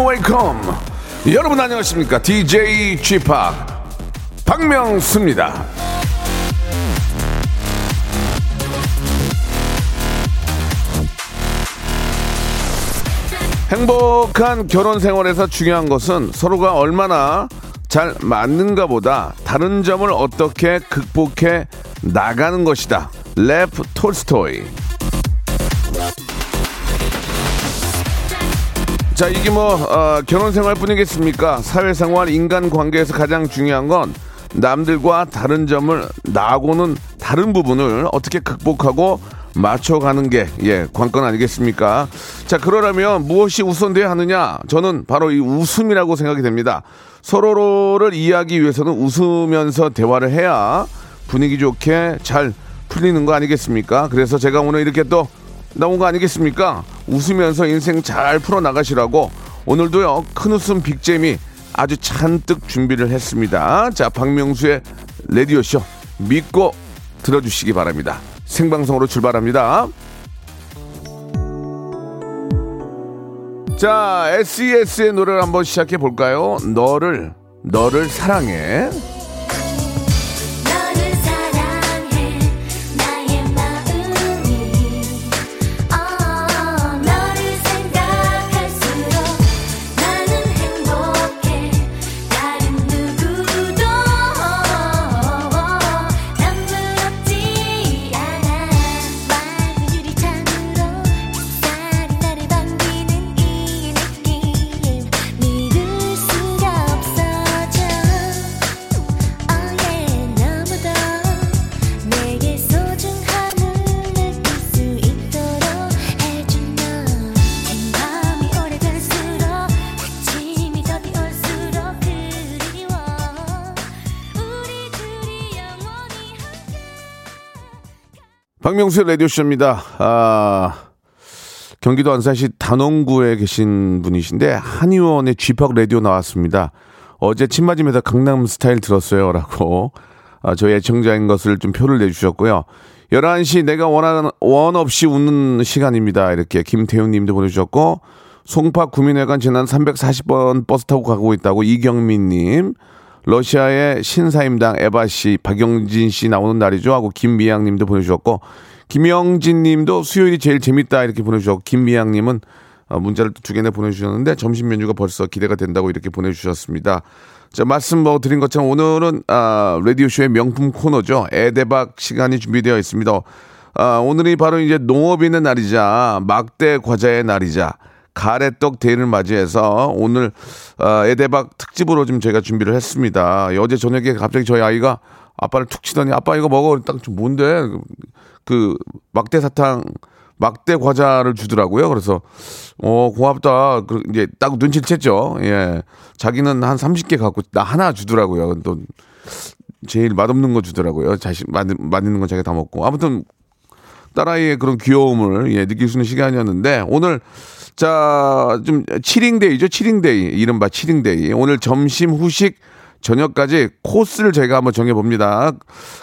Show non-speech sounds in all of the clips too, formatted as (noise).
welcome, welcome. 여러분 안녕하십니까? DJ Chip 박명수입니다. 행복한 결혼 생활에서 중요한 것은 서로가 얼마나 잘 맞는가 보다 다른 점을 어떻게 극복해 나가는 것이다. 랩 톨스토이. 자, 이게 뭐, 어, 결혼 생활 뿐이겠습니까? 사회생활, 인간관계에서 가장 중요한 건 남들과 다른 점을 나하고는 다른 부분을 어떻게 극복하고 맞춰가는 게, 예, 관건 아니겠습니까? 자, 그러려면 무엇이 우선돼야 하느냐? 저는 바로 이 웃음이라고 생각이 됩니다. 서로를 이해하기 위해서는 웃으면서 대화를 해야 분위기 좋게 잘 풀리는 거 아니겠습니까? 그래서 제가 오늘 이렇게 또 나온 거 아니겠습니까? 웃으면서 인생 잘 풀어 나가시라고 오늘도요 큰 웃음 빅잼이 아주 잔뜩 준비를 했습니다. 자 박명수의 레디오 쇼 믿고 들어주시기 바랍니다. 생방송으로 출발합니다. 자 SES의 노래를 한번 시작해 볼까요? 너를 너를 사랑해. 박명수의 라디오쇼입니다. 아, 경기도 안산시 단원구에 계신 분이신데, 한의원에 G-Park 라디오 나왔습니다. 어제 침 맞으면서 강남 스타일 들었어요. 라고, 아, 저희 애청자인 것을 좀 표를 내주셨고요. 11시 내가 원하는, 원 없이 웃는 시간입니다. 이렇게 김태훈 님도 보내주셨고, 송파 구민회관 지난 340번 버스 타고 가고 있다고 이경민 님, 러시아의 신사임당 에바 씨, 박영진 씨 나오는 날이죠. 하고 김미양 님도 보내주셨고, 김영진 님도 수요일이 제일 재밌다 이렇게 보내주셨고, 김미양 님은 어, 문자를 두 개나 보내주셨는데, 점심 메뉴가 벌써 기대가 된다고 이렇게 보내주셨습니다. 자, 말씀 뭐 드린 것처럼 오늘은, 아, 라디오 쇼의 명품 코너죠. 애대박 시간이 준비되어 있습니다. 아, 오늘이 바로 이제 농업인의 날이자, 막대 과자의 날이자, 가래떡 데이를 맞이해서 오늘 어, 애대박 특집으로 좀 저희가 준비를 했습니다. 어제 저녁에 갑자기 저희 아이가 아빠를 툭 치더니 아빠 이거 먹어 딱 좀 뭔데 그 막대 사탕 막대 과자를 주더라고요. 그래서 어 고맙다. 그 이제 딱 눈치를 챘죠. 예. 자기는 한 30개 갖고 나 하나 주더라고요. 또 제일 맛없는 거 주더라고요. 자신 맛, 맛있는 건 자기가 다 먹고. 아무튼 딸아이의 그런 귀여움을 예, 느낄 수 있는 시간이었는데 오늘 자 좀 치링데이죠 치링데이 이른바 치링데이 오늘 점심 후식 저녁까지 코스를 저희가 한번 정해봅니다.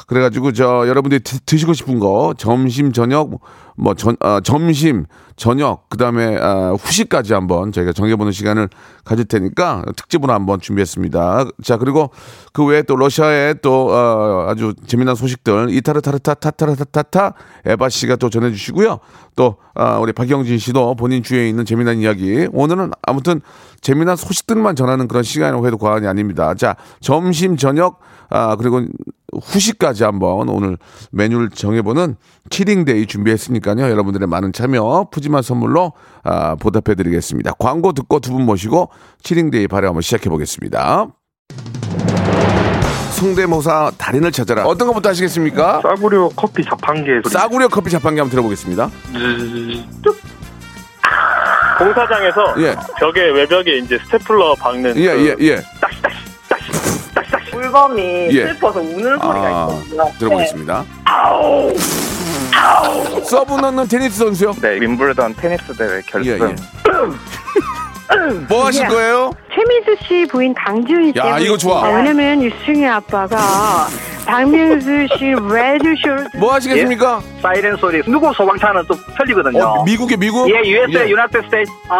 그래가지고 저 여러분들이 드, 드시고 싶은 거 점심 저녁 뭐 전, 아, 점심 저녁 그 다음에 아, 후식까지 한번 저희가 정해보는 시간을 가질 테니까 특집으로 한번 준비했습니다. 자 그리고 그 외에 또 러시아의 또 어, 아주 재미난 소식들 이타르타르타 타타르타타타 에바 씨가 또 전해주시고요. 또 아, 우리 박영진 씨도 본인 주위에 있는 재미난 이야기 오늘은 아무튼 재미난 소식들만 전하는 그런 시간이라고 해도 과언이 아닙니다. 자 점심 저녁 아 그리고 후식까지 한번 오늘 메뉴를 정해보는 키링데이 준비했으니까요. 여러분들의 많은 참여 푸짐한 선물로 아, 보답해드리겠습니다. 광고 듣고 두 분 모시고 키링데이 발효 한번 시작해보겠습니다. 성대모사 달인을 찾아라. 어떤 것부터 하시겠습니까? 싸구려 커피 자판기 소리. 싸구려 커피 자판기 한번 들어보겠습니다. 공사장에서 예. 벽에 외벽에 이제 스테플러 박는 예, 그 예, 예. 물범이 예. 슬퍼서 우는 소리가 아, 있거든요. 들어보겠습니다. 네. 아우, 서브 넣는 테니스 선수요? 네, 윔블던 테니스 대회 결승. 예, 예. 뭐 하실 거예요? 최민수 씨 부인 강주은 씨. 야, 때문에. 이거 좋아. 아, 왜냐면 유승희 아빠가 박명수 씨 라디오쇼를 (laughs) 뭐 하시겠습니까? 사이렌 소리. 누구 소방차는 또 틀리거든요. 어, 미국에 미국? 예, USA, 예. United State. 박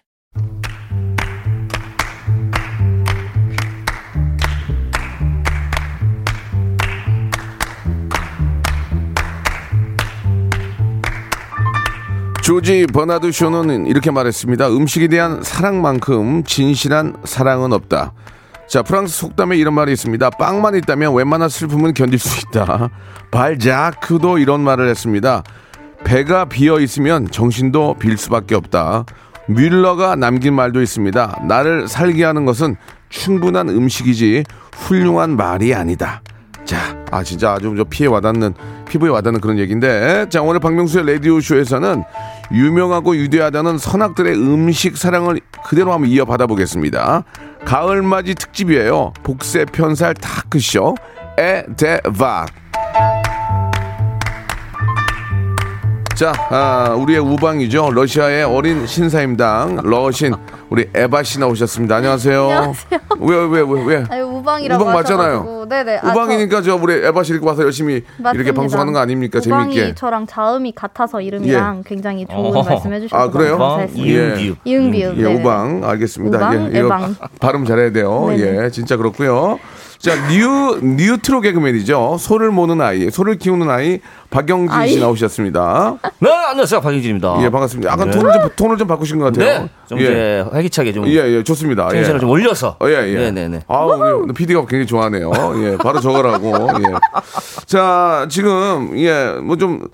조지 버나드 쇼는 이렇게 말했습니다. 음식에 대한 사랑만큼 진실한 사랑은 없다. 자, 프랑스 속담에 이런 말이 있습니다. 빵만 있다면 웬만한 슬픔은 견딜 수 있다. 발자크도 이런 말을 했습니다. 배가 비어 있으면 정신도 빌 수밖에 없다. 뮬러가 남긴 말도 있습니다. 나를 살게 하는 것은 충분한 음식이지 훌륭한 말이 아니다. 자, 아 진짜 아주 저 피에 와닿는 피부에 와닿는 그런 얘기인데, 자 오늘 박명수의 라디오 쇼에서는 유명하고 유대하다는 선악들의 음식 사랑을 그대로 한번 이어받아 보겠습니다. 가을맞이 특집이에요. 복세 편살 타크쇼 에데바. 자, 아, 우리의 우방이죠. 러시아의 어린 신사임당 러신 우리 에바 씨 나오셨습니다. 안녕하세요. 안녕하세요. 왜 왜 왜 왜? 아니, 우방이라고 우방 맞잖아요. 네네. 아, 우방이니까 저 우리 에바 씨 이렇게 와서 열심히 저- 맞습니다. 이렇게 방송하는 거 아닙니까? 우방이 재밌게. 저랑 자음이 같아서 이름이랑 굉장히 좋은 어허. 말씀 해 주셔서 아, 그래요? 감사했습니다. 이응비읍. 이응비읍. 예. 우방 알겠습니다. 우방, 예, 이거 에방. 발음 잘해야 돼요. 네네. 예, 진짜 그렇고요. 자, 뉴 뉴트로 개그맨이죠. 소를 모는 아이, 소를 키우는 아이 박영진 씨 아이. 나오셨습니다. 네 안녕하세요 박영진입니다 예, 반갑습니다. 약간 네. 톤을 좀 톤을 좀 바꾸신 것 같아요. 네, 좀 예. 이제 활기차게 좀 예, 예, 좋습니다. 예. 텐션을 좀 올려서 어, 예, 예. 네 네 네 아, 우리 PD가 굉장히 좋아하네요. 예, 바로 저거라고. 예. 자, 지금, 예, 뭐 좀,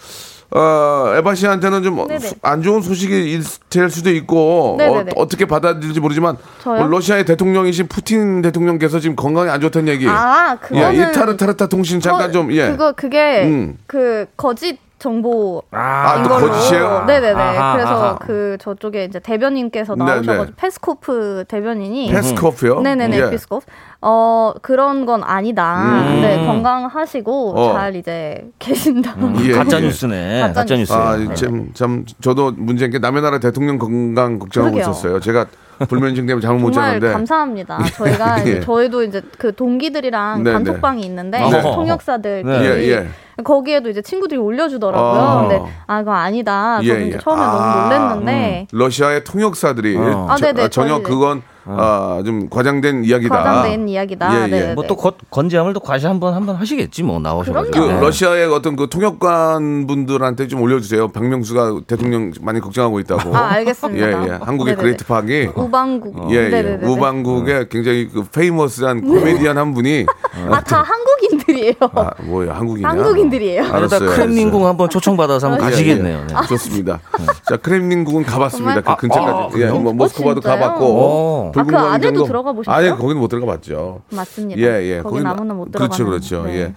어, 에바 씨한테는 좀. 안 좋은 소식이 있- 될 수도 있고. 어, 떻게 받아들일지 모르지만, 저요? 뭐 러시아의 대통령이신 푸틴 대통령께서 지금 건강이 안 좋다는 얘기. 아, 예, 그거는 이타르타스 통신 잠깐 어, 좀, 예. 그거 그게 음. 그 거짓 정보 아, 인또 걸로. 거짓이에요? 네네네. 아하, 그래서 아하. 그 저쪽에 이제 대변인께서 네, 나오셔가지고 네. 페스코프 대변인이 페스코프요? 네네네 예. 피스코프 어 그런 건 아니다. 음. 네 건강하시고 어. 잘 이제 계신다. 예, 가짜 예. 뉴스네 가짜 가짜 뉴스 아, 참, 참, 저도 문제인 게 남의 나라 대통령 건강 걱정하고 그러게요. 있었어요. 제가 불면증 때문에 잠을 못 자는데. 감사합니다. (laughs) 저희가 이제 예. 저희도 이제 그 동기들이랑. 단톡방이 있는데 네. 통역사들끼리 예, 예. 거기에도 이제 친구들이 올려주더라고요. 아. 근데 아 그거 아니다. 예, 저는 예. 이제 처음에 아, 너무 놀랐는데 러시아의 통역사들이 어. 아, 저- 네네, 아, 전혀 그건 아, 좀 과장된 이야기다. 과장된 이야기다. 예, 예. 네네네. 뭐또 건재함을 또 과시 한번 한번 하시겠지 뭐그 나오셔가지고 그럼요. 네. 러시아의 어떤 그 통역관 분들한테 좀 올려주세요. 박명수가 대통령 많이 걱정하고 있다고. 아 알겠습니다. 예, 예. 한국의 네네네. Great Park이 우방국. 예, 예. 네네네. 우방국의 굉장히 그 famous한 코미디언 한 분이 (laughs) 아 다 한국인들이에요. 아, 뭐야, 한국이냐? 한국인들이에요. 이러다 알았어요. 크렘린궁 한번 초청받아서 한번 예, 가시겠네요 예. 네. 좋습니다. 자, 크렘린궁은 가봤습니다. 그 근처까지. 아, 예, 뭐 모스크바도? 가봤고. 오. 아, 그 안에도 들어가 보셨어요? 아니, 거기는 못 들어가 봤죠. 맞습니다. 예, 예. 거기 아무나 못 그렇죠, 들어가는. 그렇죠. 네. 예.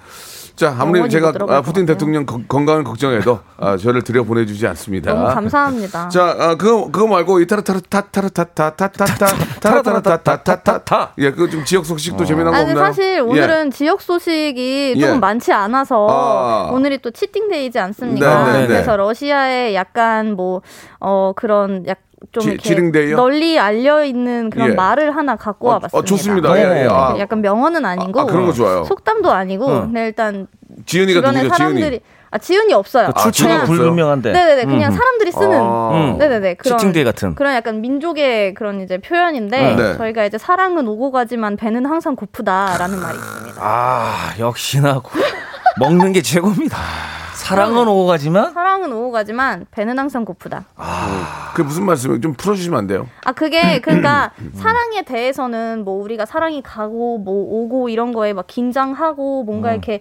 자, 아무리 제가 아, 것 푸틴. 대통령 거- 건강을 걱정해도 아, 저를 들여 보내주지 않습니다. 너무 감사합니다. 자, 아, 그거 그거 말고 이 타르타르타타타타타타타타타타타타 예, 그좀 지역 소식도 재미난 거 아니 없나요? 사실 예. 오늘은 지역 소식이 예. 조금 많지 않아서 아. 오늘이 또 치팅데이지 않습니까? 네, 네, 네. 그래서 러시아에 약간 뭐 어 그런 약 좀 지- 이렇게? 널리 알려 있는 그런 예. 말을 하나 갖고 어, 와봤습니다. 어, 좋습니다. 예, 예. 아, 약간 명언은 아니고 아, 그런 거 좋아요. 속담도 아니고 어. 근데 일단 지은이가 주변에 누구죠? 사람들이 지은이. 아 지은이 없어요. 아, 출처가 그냥- 불분명한데 네네네 그냥 사람들이 쓰는 아. 음. 네네네 그런 치팅데이 같은 그런 약간 민족의 그런 이제 표현인데 네. 저희가 이제 사랑은 오고 가지만 배는 항상 고프다라는 말이 있습니다. 아 역시나 고- 먹는 게 최고입니다 사랑은 오고 가지만 사랑은 오고 가지만 배는 항상 고프다. 그게 무슨 말씀이에요? 좀 풀어주시면 안 돼요? 아 그게 (clears throat) 그러니까 사랑에 대해서는 뭐 우리가 사랑이 가고 뭐 오고 이런 거에 막 긴장하고 뭔가 이렇게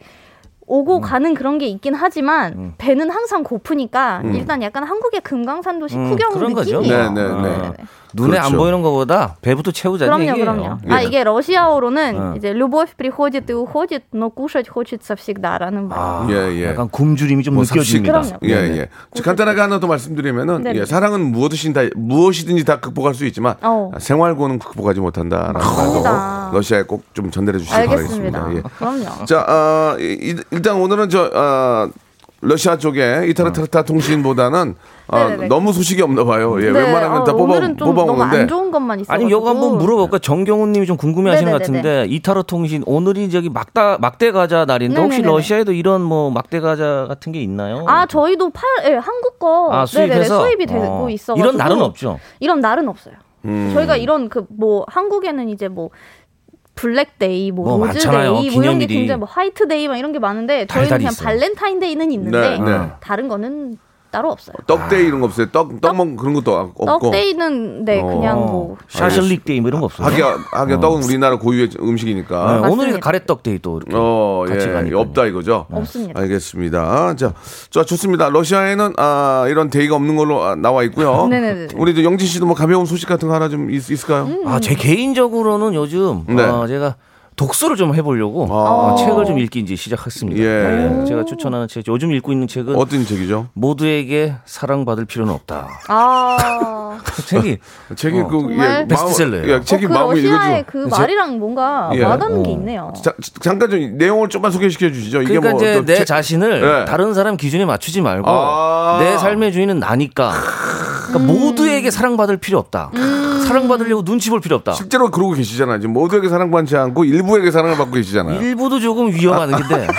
오고 가는 그런 게 있긴 하지만 배는 항상 고프니까 일단 약간 한국의 금강산도 식후경 그런 거죠. 느낌이에요. 네, 네, 네. 눈에 그렇죠. 안 보이는 것보다 배부터 채우자는 그럼요, 얘기예요. 그럼요. 예. 아 이게 러시아어로는 예. 이제 любовь приходит и уходит, но кушать хочется всегда라는 말. 아, 예, 예. 약간 굶주림이 좀 뭐 느껴집니다. 그럼요. 예, 예. 네, 네. 간단하게 하나 더 말씀드리면은 네. 네. 예, 사랑은 무엇이든 다 무엇이든지 다 극복할 수 있지만 어. 생활고는 극복하지 못한다라는 말도 러시아에 꼭 좀 전달해 주시기 알겠습니다. 바라겠습니다. 예. 그럼요. 자, 어, 일단 오늘은 저 어, 러시아 쪽에 이타르타르타 통신보다는 어, 네네네. 너무 소식이 없나 봐요. 예, 네, 웬만하면 어, 다 뽑아 뽑아오는데 안 좋은 것만 있어. 아니 이거 한번 물어볼까? 정경훈님이 좀 궁금해하시는 것. 같은데 이타로 통신 오늘이 저기 막다 막대 과자 날인데 혹시 네네네네. 러시아에도 이런 뭐 막대 과자 같은 게 있나요? 아 저희도 팔 예, 한국 거 아, 수입해서 수입이 되고 어. 있어. 이런 날은 없죠. 이런 날은 없어요. 음. 저희가 이런 그 뭐 한국에는 이제 뭐 블랙데이, 뭐, 뭐 로즈데이. 뭐 이런 게. 굉장히 뭐 화이트데이 막 이런 게 많은데 저희는 그냥 있어요. 발렌타인데이는 있는데 네, 네. 다른 거는 따로 없어요. 떡day 이런 거 없어요. 떡, 떡 먹, 그런 것도 없고. 떡day는 네 그냥 어, 뭐 샤슬릭 day 뭐 이런 거 없어요. 하기야, 하기야 떡은 우리나라 고유의 음식이니까. 네, 오늘이 맞습니다. 가래떡 데이 또 이렇게 어, 같이 예, 가니까요. 없다 이거죠. 없습니다. 알겠습니다. 자, 자 좋습니다. 러시아에는 아, 이런 day가 없는 걸로 아, 나와 있고요. (laughs) 네네네. 우리 저 영진 씨도 뭐 가벼운 소식 같은 거 하나 좀 있, 있을까요? 아, 제 개인적으로는 요즘 네. 어, 제가 독서를 좀 해보려고 아. 어, 책을 좀 읽기 이제 시작했습니다. 예. 네, 제가 추천하는 책, 요즘 읽고 있는 책은 어떤 책이죠? 모두에게 사랑받을 필요는 없다. 아, 책이 (laughs) 책이 어. 그 정말? 베스트셀러예요. 예, 책이 어, 그 마음에 러시아의. 그 제- 말이랑 뭔가 예. 와닿는 게 어. 있네요. 자, 잠깐 좀 내용을 좀만 소개시켜 주시죠. 이게 그러니까 뭐 이제 또내 책- 자신을 네. 다른 사람 기준에 맞추지 말고 아. 내 삶의 주인은 나니까. 그러니까 모두에게 사랑받을 필요 없다. 사랑받으려고 눈치 볼 필요 없다. 실제로 그러고 계시잖아요. 지금 모두에게 사랑받지 않고 일부 에게 사랑을 받고 계시잖아요. 일부도 조금 위험한 건데. (laughs)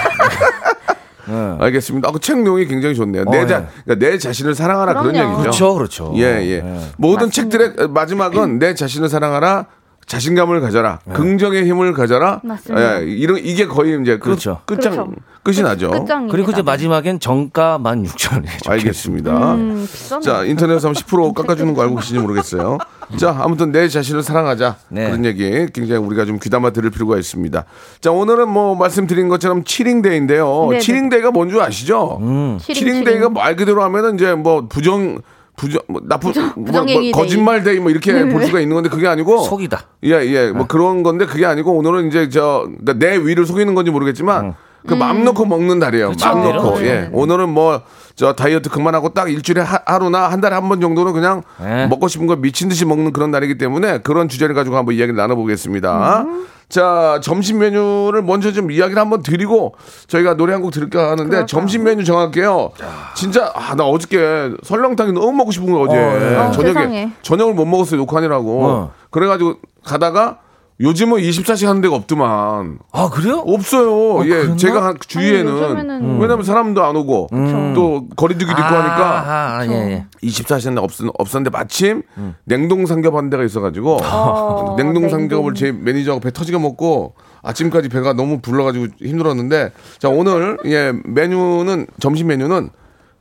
네. 알겠습니다. 아, 그책 내용이 굉장히 좋네요. 내, 어, 자, 예. 그러니까 내 자신을 사랑하라 그런 그럼요. 얘기죠. 그렇죠, 그렇죠. 예, 예. 모든 맞습니다. 책들의 마지막은 내 자신을 사랑하라. 자신감을 가져라. 네. 긍정의 힘을 가져라. 맞습니다. 예, 이런 이게 거의 이제 그 그렇죠. 끝장 그렇죠. 끝이 나죠. 끝장입니다. 그리고 이제 마지막엔 정가 16,000원에 (laughs) 알겠습니다. 음. 자, 인터넷에서 하면 10% 깎아 주는 거 알고 계신지 모르겠어요. 자, 아무튼 내 자신을 사랑하자. 네. 그런 얘기 굉장히 우리가 좀 귀담아 들을 필요가 있습니다. 자, 오늘은 뭐 말씀드린 것처럼 치링데이인데요. 네네. 치링데이가 뭔 줄 아시죠? 음. 치링, 치링데이가 치링. 말 그대로 하면은 이제 뭐 부정 부정 뭐 나쁜 부정- 뭐, 뭐 거짓말 day 뭐 이렇게 볼 수가 있는 건데 그게 아니고 속이다. 예, 예. 뭐 그런 건데 그게 아니고 오늘은 이제 저, 그러니까 내 위를 속이는 건지 모르겠지만 그 마음 놓고 먹는 날이에요. 마음 놓고. 예. 오늘은 뭐 저 다이어트 그만하고 딱 일주일에 하, 하루나 한 달에 한 번 정도는 그냥 네. 먹고 싶은 거 미친 듯이 먹는 그런 날이기 때문에 그런 주제를 가지고 한번 이야기를 나눠보겠습니다. 자, 점심 메뉴를 먼저 좀 이야기를 한번 드리고 저희가 노래 한 곡 들을까 하는데 점심 메뉴 정할게요. 진짜 아, 나 어저께 설렁탕이 너무 먹고 싶은 거 어제 어, 네. 어, 저녁에 세상에. 저녁을 못 먹었어요 녹화하느라고. 어. 그래 가지고 가다가 요즘은 24시간 하는 데가 없더만. 아, 그래요? 없어요. 예, 그랬나? 제가 한 주위에는 아니, 요즘에는 왜냐면 사람도 안 오고 또 거리두기도 있고 하니까 아, 아, 예, 예. 24시간 없, 없었는데 마침 냉동 삼겹 하는 데가 있어가지고 어, (laughs) 냉동 삼겹을. 제 매니저하고 배 터지게 먹고 아침까지 배가 너무 불러가지고 힘들었는데 자 오늘 예 메뉴는 점심 메뉴는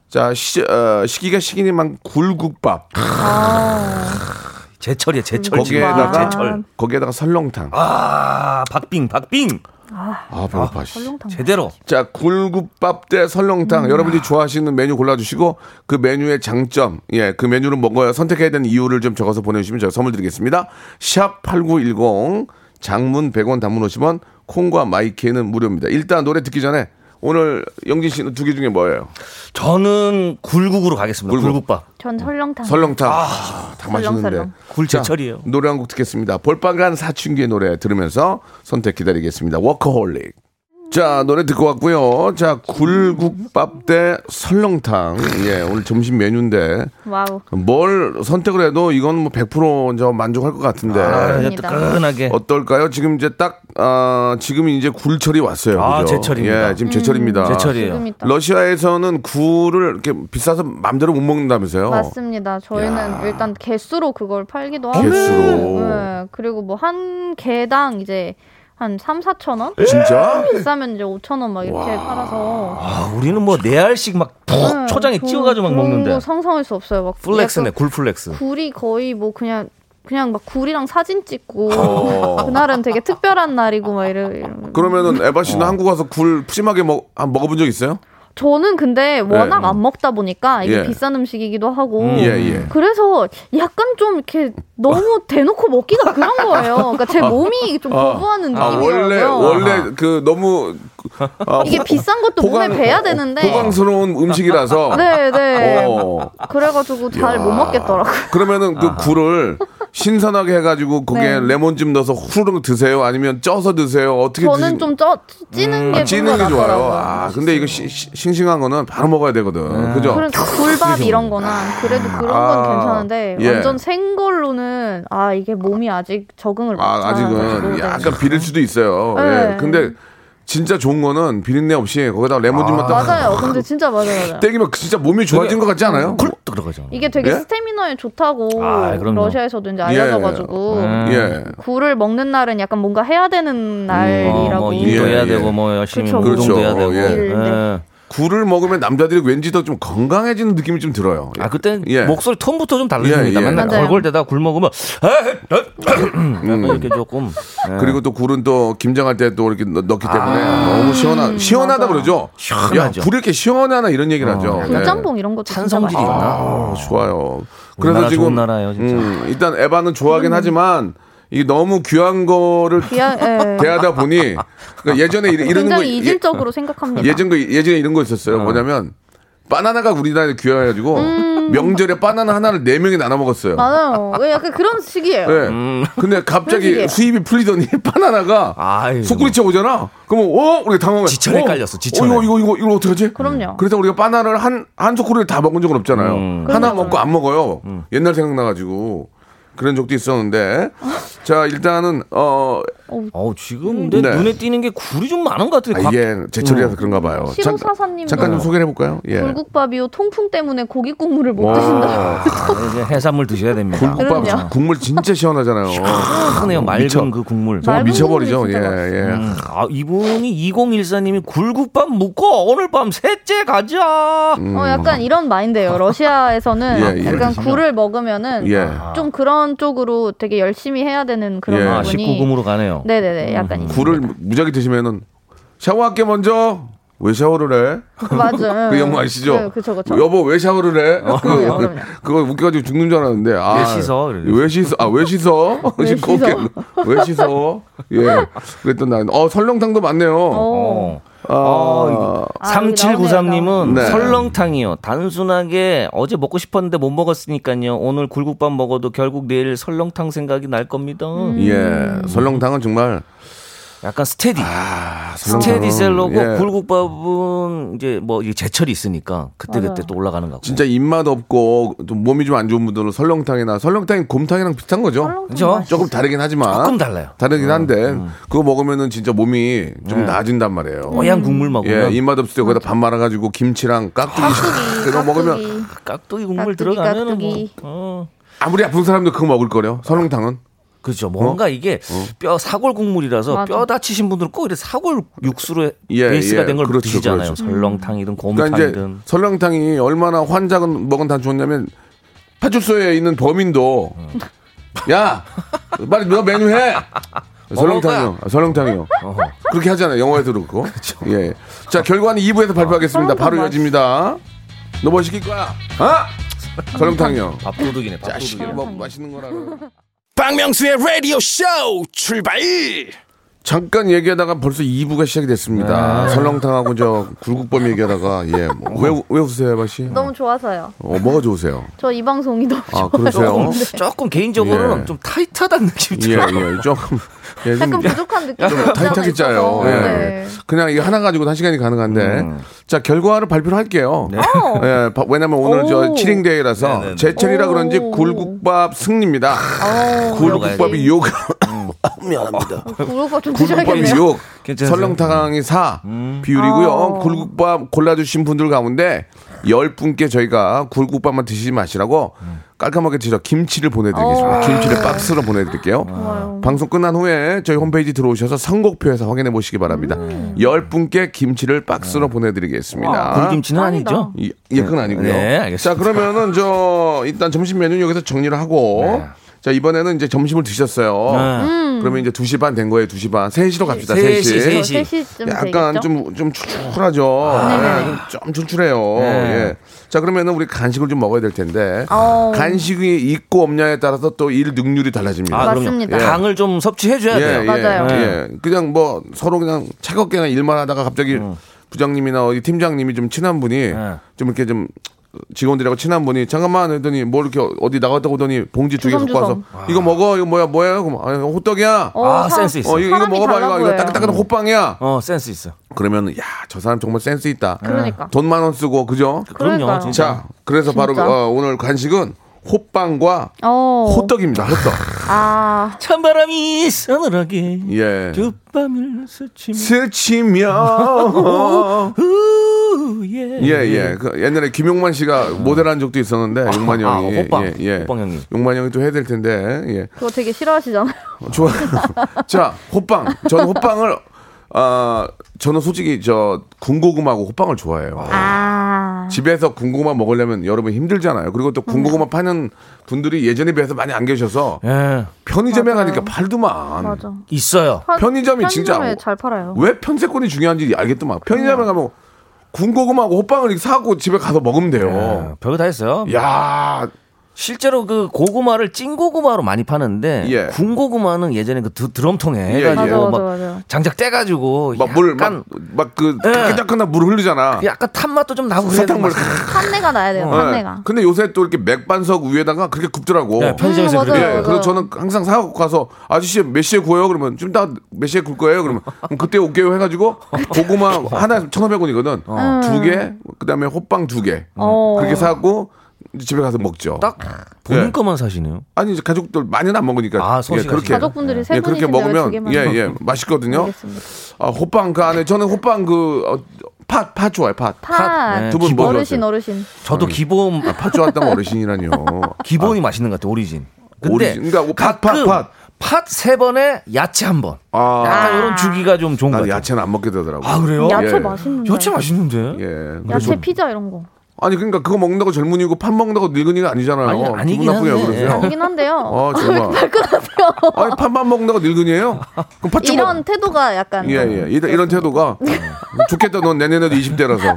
자 시, 어, 시기가 시기니만 굴국밥 제철이야, 제철. 거기에다가 지금 제철. 거기에다가 설렁탕 아, 박빙, 박빙. 아 배고파 씨. 설렁탕. 제대로. 자, 굴국밥 대 설렁탕. 여러분들이 좋아하시는 메뉴 골라주시고 그 메뉴의 장점, 예, 그 메뉴를 먹어야 선택해야 되는 이유를 좀 적어서 보내주시면 제가 선물 드리겠습니다. 샵 8910, 장문 100원, 단문 50원, 콩과 마이케이는 무료입니다. 일단 노래 듣기 전에 오늘 영진 씨는 두 개 중에 뭐예요? 저는 굴국으로 가겠습니다. 굴국. 굴국밥. 전 설렁탕. 설렁탕. 아, 다 맛있는데. 설렁설렁. 굴 제철이에요. 노래 한 곡 듣겠습니다. 볼빨간 사춘기의 노래 들으면서 선택 기다리겠습니다. 워커홀릭. 자, 노래 듣고 왔고요. 자, 굴국밥 대 설렁탕. 예, 오늘 점심 메뉴인데 wow. 뭘 선택을 해도 이건 뭐 100%저 만족할 것 같은데. 아. 뜨끈하게. 어떨까요? 지금 이제 딱, 아, 지금 이제 굴철이 왔어요. 아, 그죠? 제철입니다. 예, 지금 제철입니다. 제철이에요. 지금이다. 러시아에서는 굴을 이렇게 비싸서 맘대로 못 먹는다면서요? 맞습니다. 저희는 야. 일단 개수로 그걸 팔기도 하고, 개수로. 네, 그리고 뭐 한 개당 이제 한 3, 4천 원? 진짜? 비싸면 이제 5천 원 막 이렇게 팔아서 아, 우리는 뭐 네 알씩 막푹 네, 초장에 저 찍어가지고 막 먹는데. 거 상상할 수 없어요. 막 flex네, 굴flex. 굴이 거의 뭐 그냥 그냥 막 굴이랑 사진 찍고 어. (laughs) 그날은 되게 특별한 날이고 막 이러. 이러면. 그러면은 에바 씨는 한국 와서 굴 푸짐하게 먹, 한 먹어본 적 있어요? 저는 근데 워낙 네. 안 먹다 보니까 이게 예. 비싼 음식이기도 하고 예, 예. 그래서 약간 좀 이렇게 너무 (laughs) 대놓고 먹기가 그런 거예요. 그러니까 제 몸이 좀 거부하는 아, 느낌이더라고요. 원래 원래 그 너무 아, 이게 호- 비싼 것도 몸에 배야 되는데. 호강스러운 음식이라서 (laughs) 네, 네. 어. 그래가지고 잘 못 먹겠더라고요. 그러면은 그 굴을 신선하게 해가지고 거기에 네. 레몬즙 넣어서 후루룩 드세요? 아니면 쪄서 드세요? 어떻게 저는 드시- 좀 쪄, 찌는 게 아, 찌는 게좀 좋아요. 아, 근데 이거 시- 시- 싱싱한 거는 바로 먹어야 되거든. 그죠? 그래서 굴밥 이런 거나 그래도 그런 아, 건 괜찮은데 예. 완전 생 걸로는 아 이게 몸이 아직 적응을 못 아, 아직은 약간 비릴 수도 있어요. 네. 예. 근데 진짜 좋은 거는 비린내 없이 거기다가 레몬즙만 딱 맞아요. 근데 진짜 맞아요. 맞아요. (laughs) 땡기면 진짜 몸이 좋아진 것 같지 않아요? 굴 들어가죠. 이게 되게 예? 스태미너에 좋다고 아, 그럼요. 러시아에서도 이제 알려져가지고 음. 예. 굴을 먹는 날은 약간 뭔가 해야 되는 날이라고. 어, 뭐 일도 예, 해야 예. 되고 뭐 열심히 그렇죠. 운동도 그렇죠. 해야 되고. 예. 예. 굴을 먹으면 남자들이 왠지 더 좀 건강해지는 느낌이 좀 들어요. 아 그때 예. 목소리 톤부터 좀 다르십니다. 예, 예. 맨날. 걸걸대다 굴 먹으면 약간 이렇게 조금 예. 그리고 또 굴은 또 김장할 때 또 이렇게 넣, 기 때문에 너무 시원하 시원하다 맞아요. 그러죠. 시원하죠. 야, 굴이 이렇게 시원하나 이런 얘기를 하죠. 네. 굴짬뽕 이런 것도 찬성질이. 있나? 아, 좋아요. 우리나라 그래서 지금 좋은 나라예요, 진짜. 음, 일단 에바는 좋아하긴 하지만 이게 너무 귀한 거를 귀하, 예. 대하다 보니 그러니까 예전에 이런, 이런 거 굉장히 이질적으로 생각합니다. 예전 거 예전에 이런 거 있었어요. 뭐냐면 바나나가 우리나라에 귀해가지고 명절에 바나나 하나를 네 명이 나눠 먹었어요. 음. 맞아요. 왜 약간 그런 식이에요. 네. 근데 갑자기. 수입이 풀리더니 (laughs) 바나나가 아이, 속구리쳐 오잖아. 그러면 어 우리 당황해. 지천에 어? 깔렸어, 지천에. 어, 이거 이거 이거 이거 어떡하지? 그럼요. 그래서 우리가 바나나를 한한 소쿠리를 다 먹은 적은 없잖아요. 음. 하나 그럼요. 먹고 안 먹어요. 옛날 생각나가지고 그런 적도 있었는데 자 일단은 어 어 지금 내 네. 눈에 띄는 게 굴이 좀 많은 것 같아요. 아, 이게 제철이라서 그런가 봐요. 잠- 시로사사님도 잠깐 좀 소개해 볼까요? 예. 굴국밥이요 통풍 때문에 고기 국물을 못 와. 드신다. 아, 이제 해산물 드셔야 됩니다. 굴국밥 그럼요. 국물 진짜 시원하잖아요. 시원해요. 맑은 미쳐. 그 국물. 정말 맑은 미쳐버리죠. 국물이 예, 진짜 예. 음, 아, 이분이 2014님이 굴국밥 묵고 오늘 밤 셋째 가자. 음. 어, 약간 이런 마인드예요. (laughs) 러시아에서는 예, 예. 약간 굴을 먹으면은 예. 좀 그런 쪽으로 되게 열심히 해야 되는 그런 예. 아, 부분이 19금으로 가네요. 네네네 약간 있어요. 굴을 무지하게 드시면은 샤워할게 먼저. 왜 샤워를 해? 맞아요. (laughs) 그 영화 아시죠? 네, 그쵸 그쵸. 여보 왜 샤워를 해? 그럼요, 그, 그럼요. 그거 웃겨가지고 죽는 줄 알았는데 아, 왜 씻어? 왜 씻어? 아왜 씻어? 왜 씻어? 왜 씻어? 예. 그랬던 날. 어 설렁탕도 많네요. 어. 어. 아, 아, 여기 3793님은 네. 설렁탕이요. 단순하게 어제 먹고 싶었는데 못 먹었으니까요. 오늘 굴국밥 먹어도 결국 내일 설렁탕 생각이 날 겁니다. 예. 설렁탕은 정말 약간 스테디. 아, 스테디셀러고 예. 굴국밥은 이제 뭐 이게 제철이 있으니까 그때 그때. 또 올라가는 거고. 진짜 입맛 없고 좀 몸이 좀 안 좋은 분들은 설렁탕이나 설렁탕이 곰탕이랑 비슷한 거죠. 맛있어요. 조금 다르긴 하지만 조금 달라요. 어, 음. 다르긴 한데 그거 먹으면은 진짜 몸이 좀 나아진단 말이에요. 뽀얀 국물 먹으면 예, 입맛 없을 때 거기다 밥 말아 가지고 김치랑 깍두기 깍두기, (laughs) 그거 먹으면 깍두기. 국물 깍두기, 들어가면은 깍두기. 뭐 어. 아무리 아픈 사람도 그거 먹을 거래요. 설렁탕은. 그렇죠. 뭔가 이게 뼈 사골 국물이라서 맞아. 뼈 다치신 분들은 꼭 이렇게 사골 육수로 예, 베이스가 예. 된걸 그렇죠, 드시잖아요. 그렇죠. 설렁탕이든 그러니까 이제 곰탕이든. 설렁탕이 얼마나 환자가 먹은 단 좋냐면 파출소에 있는 범인도 야 빨리 너 메뉴 해. (laughs) 설렁탕이요. 아, 설렁탕이요. 그렇게 하잖아요. 영화에도 (laughs) 그렇고. 예. 자, 결과는 2부에서 발표하겠습니다. 바로 이어집니다. 너 뭐 시킬 거야? 어? (laughs) 설렁탕이요. 밥도둑이네. 자식, 밥도둑. 뭐 맛있는 거라. 박명수의 라디오 쇼 출발 잠깐 얘기하다가 벌써 2부가 시작이 됐습니다. 네. 설렁탕하고 저 굴국밥 얘기하다가 예. 뭐, 왜, 왜 웃으세요, 해바 씨? 너무 좋아서요. 어, 뭐가 좋으세요? 저 이 방송이 너무 아, 좋아요. 그러세요? 조금 개인적으로는 예. 좀 타이트하다는 느낌이 예, 들어요. 예. 조금. (laughs) 예, 좀 약간 부족한 느낌이 좀 타이트하게 짜요. 예. 네. 그냥 이거 하나 가지고 한 시간이 가능한데. 음. 자, 결과를 발표를 할게요. 어. (laughs) 예, 바- 왜냐면 오늘 저 오. 치링데이라서 네네네. 제철이라 그런지 오. 굴국밥 승리입니다. 어, 굴국밥이 6. 음. 미안합니다. 굴국밥 좀 굴국밥이 드셔야겠네요. 6. 괜찮으세요? 설렁탕이 4. 비율이고요. 어. 굴국밥 골라주신 분들 가운데 열 분께 저희가 굴국밥만 드시지 마시라고 깔끔하게 드셔 김치를 보내드리겠습니다. 오. 김치를 박스로 보내드릴게요. 좋아요. 방송 끝난 후에 저희 홈페이지 들어오셔서 선곡표에서 확인해 보시기 바랍니다. 열 분께 김치를 박스로 보내드리겠습니다. 굴김치는 아니죠? 예, 예, 그건 아니고요. 네, 알겠습니다. 자, 그러면은 저 일단 점심 메뉴 여기서 정리를 하고 자, 이번에는 이제 점심을 드셨어요. 네. 그러면 이제 2시 반 된 거예요. 2시 반. 3시로 갑시다. 세 3시. 시, 세저 시. 3시쯤 약간? 좀, 좀 출출하죠. 네, 좀 출출해요. 네. 예. 자, 그러면은 우리 간식을 좀 먹어야 될 텐데. 어. 간식이 있고 없냐에 따라서 또 일 능률이 달라집니다. 아, 그럼요. 맞습니다. 당을 좀 섭취해줘야 돼요. 맞아요. 예, 네. 예. 그냥 뭐 서로 그냥 차갑게 그냥 일만 하다가 갑자기 부장님이나 어디 팀장님이 좀 친한 분이 네. 좀 이렇게 좀 직원들하고 친한 분이 잠깐만 했더니 뭐 이렇게 어디 나갔다 오더니 봉지 두 개 갖고 와서. 이거 먹어 이거 뭐야 뭐야 그럼 아, 호떡이야 어, 아, 사- 센스 있어. 어 이거, 먹어봐 이거 이거. 따끈따끈한 호빵이야 어, 센스 있어. 그러면 야 저 사람 정말 센스 있다 그러니까. 돈 만 원 쓰고 그죠 그럼요. 진짜. 자 그래서 바로. 어, 오늘 간식은 호빵과 어. 호떡입니다 호떡 아, 찬바람이 서늘하게 예두 밤을 스치며 스치며 후 예 예, 예. 그 옛날에 김용만 씨가 모델한 적도 있었는데, 용만 아, 형이. 호빵. 예, 예. 호빵 형님. 용만 형이 또 해야 될 텐데, 예. 그거 되게 싫어하시잖아요. 좋아요. (laughs) 자, 호빵. 저는 호빵을, 아, 저는 솔직히 저 군고구마하고 호빵을 좋아해요. 아. 집에서 군고구마 먹으려면 여러분 힘들잖아요. 그리고 또 군고구마 파는 분들이 예전에 비해서 많이 안 계셔서 예. 편의점에 맞아요. 가니까 팔더만. 맞아. 있어요. 파- 편의점이 진짜 편의점에 잘 팔아요. 왜 편세권이 중요한지 알겠더만. 편의점에 가면 군고구마하고 호빵을 사고 집에 가서 먹으면 돼요. 어, 별거 다 했어요. 야 실제로 그 고구마를 찐 고구마로 많이 파는데 예. 군 고구마는 예전에 그 드, 드럼통에 예, 해가지고 예. 맞아, 맞아, 막 맞아. 장작 떼가지고 막 물, 약간 막, 막 그, 예. 따끈따끈한 물 흐르잖아. 약간 탄 맛도 좀 나고 사탕물. 탄내가 나야 돼요. 예. 탄내가. 근데 요새 또 이렇게 맥반석 위에다가 그렇게 굽더라고. 네, 편의점에서 음. 맞아요. 예, 그래서 저는 항상 사고 가서 아저씨 몇 시에 구워요? 그러면 좀 이따 몇 시에 굴 거예요? 그러면 (laughs) 그럼 그때 올게요 해가지고 고구마 하나 1,500원이거든. 두 개, 그 다음에 호빵 두 개. 어. 그렇게 사고 집에 가서 먹죠. 딱 본인 예. 것만 사시네요. 아니 이제 가족들 많이는 안 먹으니까 아, 소식이 그렇게 가족분들이 세 예, 그렇게 먹으면 개만 예예 맛있거든요. 알겠습니다. 아, 호빵 그 안에 저는 호빵 그팥 팥 좋아요 팥. 팥. 네. 두분 뭐 어르신 좋아하세요? 어르신. 저도 기본 팥 좋아했던 어르신이라뇨. (laughs) 기본이 맛있는 것 같아요. 오리진. 근데 오리진. 그러니까 팥, 팥, 팥. 팥세 번에 야채 한 번. 아, 약간 이런 주기가 좀 좋은 것나 같아요. 야채는 안 먹게 되더라고. 아 그래요? 야채 예. 맛있는데. 야채 맛있는데. 예. 야채 피자 이런 거. 아니 그러니까 그거 먹는다고 젊은이고 팥 먹는다고 늙은이가 아니잖아요. 아니, 아니긴 기분 나쁘게 왜 한데. 그러세요? 아니긴 한데요. 어 정말. 아니 팥만 먹는다고 늙은이에요? 그럼 팥좀 이런 태도가 약간 예, 좀 예. 이런, 이런 태도가 좋겠다. 넌 내년에도 20대라서.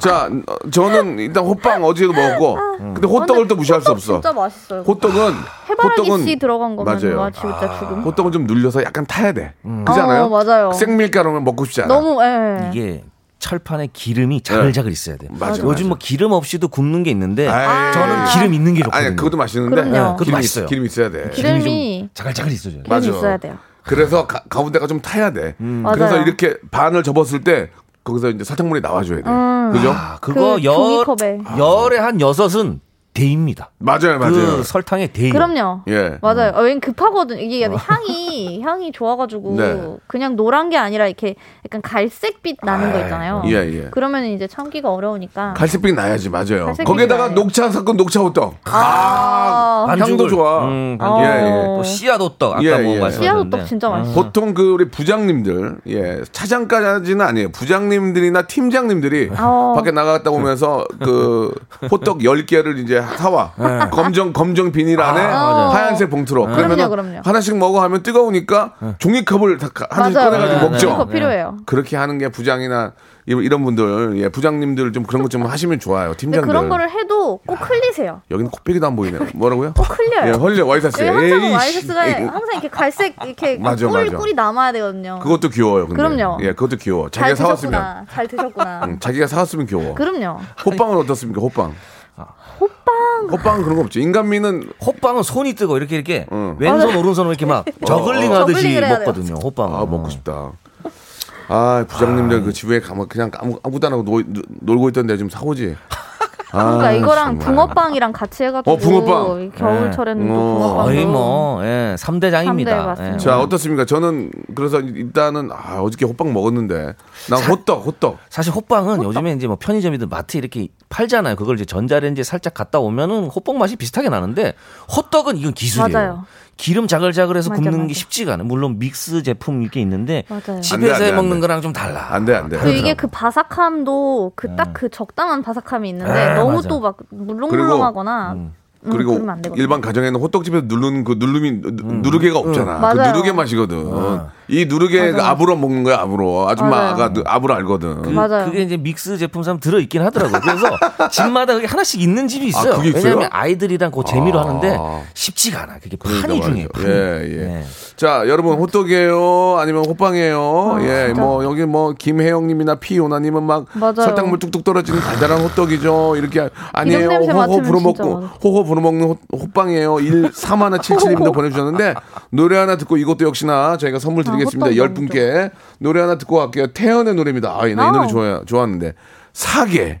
자, 어, 저는 일단 호빵 어제도 먹었고, 근데 호떡을 또 무시할 수 없어. 진짜 맛있어요. 호떡은 해바라기 씨 들어간 거면 맞아요. 와 진짜 죽음. 호떡은 좀 눌려서 약간 타야 돼. 그렇지 않아요? 어, 맞아요. 생밀가루는 먹고 싶지 않아. 너무 예. 이게 철판에 기름이 자글자글 있어야 돼요. 맞아, 요즘 맞아. 뭐 기름 없이도 굽는 게 있는데 아이. 저는 기름 있는 게 좋거든요. 아니, 그것도 맛있는데. 그럼요. 네, 그것도 기름이, 맛있어요. 기름 있어야 돼. 기름이 자글자글 있어줘요. 기름이 맞아. 있어야 돼요. 그래서 가, 가운데가 좀 타야 돼. 그래서 맞아요. 이렇게 반을 접었을 때 거기서 이제 설탕물이 나와줘야 돼. 그죠? 아, 그거 그열 종이컵에. 열에 한 여섯은 대입니다. 맞아요, 맞아요. 그 설탕의 대입. 그럼요. 예. 맞아요. 어, 왠 급하거든. 이게 향이 (laughs) 향이 좋아가지고 네. 그냥 노란 게 아니라 이렇게 약간 갈색빛 나는 거 아이, 있잖아요. 예, 예. 그러면 이제 참기가 어려우니까. 갈색빛 나야지, 맞아요. 갈색빛이 거기에다가 나요. 녹차 섞은 녹차 호떡. 아, 아, 향도 좋아. 음, 어. 예, 예. 또 씨앗 호떡 아까 예, 뭐 예. 말씀하셨는데. 씨앗 호떡 진짜 맛있어. 보통 그 우리 부장님들, 예, 차장까지는 아니에요. 부장님들이나 팀장님들이 어. 밖에 나갔다 오면서 그 (laughs) 호떡 10개를 이제 사와. 검정, 검정 비닐 안에 맞아요. 하얀색 봉투로. 그럼요, 그러면 그럼요. 하나씩 먹어 하면 뜨거우니까 종이컵을 다 가- 하나씩. 꺼내가지고 네, 먹죠. 종이컵 필요해요. 그렇게 하는 게 부장이나 이- 이런 분들, 예, 부장님들 좀 그런 것 좀 하시면 좋아요. 팀장들. 그런 거를 해도 꼭 흘리세요. 여기는 코빼기도 안 보이네요. (laughs) 뭐라고요? 꼭 흘려요. 예, 헐려 와이셔츠. 여기 항상. 와이셔츠가 에이. 항상 이렇게 갈색 이렇게 (laughs) 맞아, 꿀 맞아. 꿀이 남아야 되거든요. 그것도 귀여워요. 근데. 그럼요. 예, 그것도 귀여워. 잘 자기가 사왔으면. 드셨구나. 잘 드셨구나. 응, 자기가 사왔으면 귀여워. 그럼요. 호빵은 어떻습니까? 호빵. 호빵. 호빵은 그런 거 없죠. 인간미는 호빵은 손이 뜨고 이렇게 이렇게 응. 왼손 오른손으로 이렇게 막 저글링 하듯이 저글링을 해야 돼요. 먹거든요. 호빵. 아 먹고 싶다. 아 부장님들 그 집에 가면 그냥 아무 아무도 안 하고 놀, 놀고 있던데 좀 사오지. 그러니까 아, 이거랑 정말. 붕어빵이랑 같이 해가지고 어, 붕어빵. 이 겨울철에는 어. 또 붕어빵 거의 뭐 예, 3대 삼대 장입니다. 맞습니다. 예. 자 어떻습니까? 저는 그래서 일단은 아, 어저께 호빵 먹었는데 난 호떡 호떡 사실 호빵은 요즘에 이제 뭐 편의점이든 마트 이렇게 팔잖아요. 그걸 이제 전자레인지에 살짝 갔다 오면은 호빵 맛이 비슷하게 나는데 호떡은 이건 기술이에요. 맞아요. 기름 자글자글해서 맞아, 굽는 맞아. 게 쉽지가 않아요. 물론 믹스 제품 이게 있는데 맞아요. 안 돼, 집에서 안 돼, 해안 먹는 돼. 거랑 좀 달라. 안 돼 안 돼. 그 이게 그 바삭함도 그 딱그 적당한 바삭함이 있는데 에, 너무. 또 막 물렁물렁하거나 음, 그리고 그러면 안 되거든요. 일반 가정에는 호떡집에서 누르는 그 누름이 누- 누르개가 없잖아. 그 맞아요. 누르개 맛이거든. 이 누르개 맞아요. 압으로 먹는 거야 압으로. 아줌마가 압으로 알거든. 그, 맞아요. 그게 이제 믹스 제품 사면 들어 있긴 하더라고요. 그래서 (laughs) 집마다 그게 하나씩 있는 집이 있어요. 아, 그게 있어요? 왜냐하면 아이들이랑 그 재미로 아. 하는데 쉽지가 않아. 그게 그러니까 판이 중요해요. 판이. 예, 예. 네. 자, 여러분 호떡이에요? 아니면 호빵이에요? 아, 예, 진짜. 뭐 여기 뭐 김혜영님이나 피오나님은 막 맞아요. 설탕물 뚝뚝 떨어지는 달달한 호떡이죠. 이렇게 아니에요. 기름 냄새 호호 불어 먹고 진짜 맞아. 호호 불어 먹는 호, 호빵이에요. 1 3 하나 77님도 보내주셨는데 노래 하나 듣고 이것도 역시나 저희가 선물 드리겠습니다. 아, 호떡 열 너무 분께 노래 하나 듣고 갈게요. 태연의 노래입니다. 아, 이 노래 아우. 좋아 좋았는데 사계.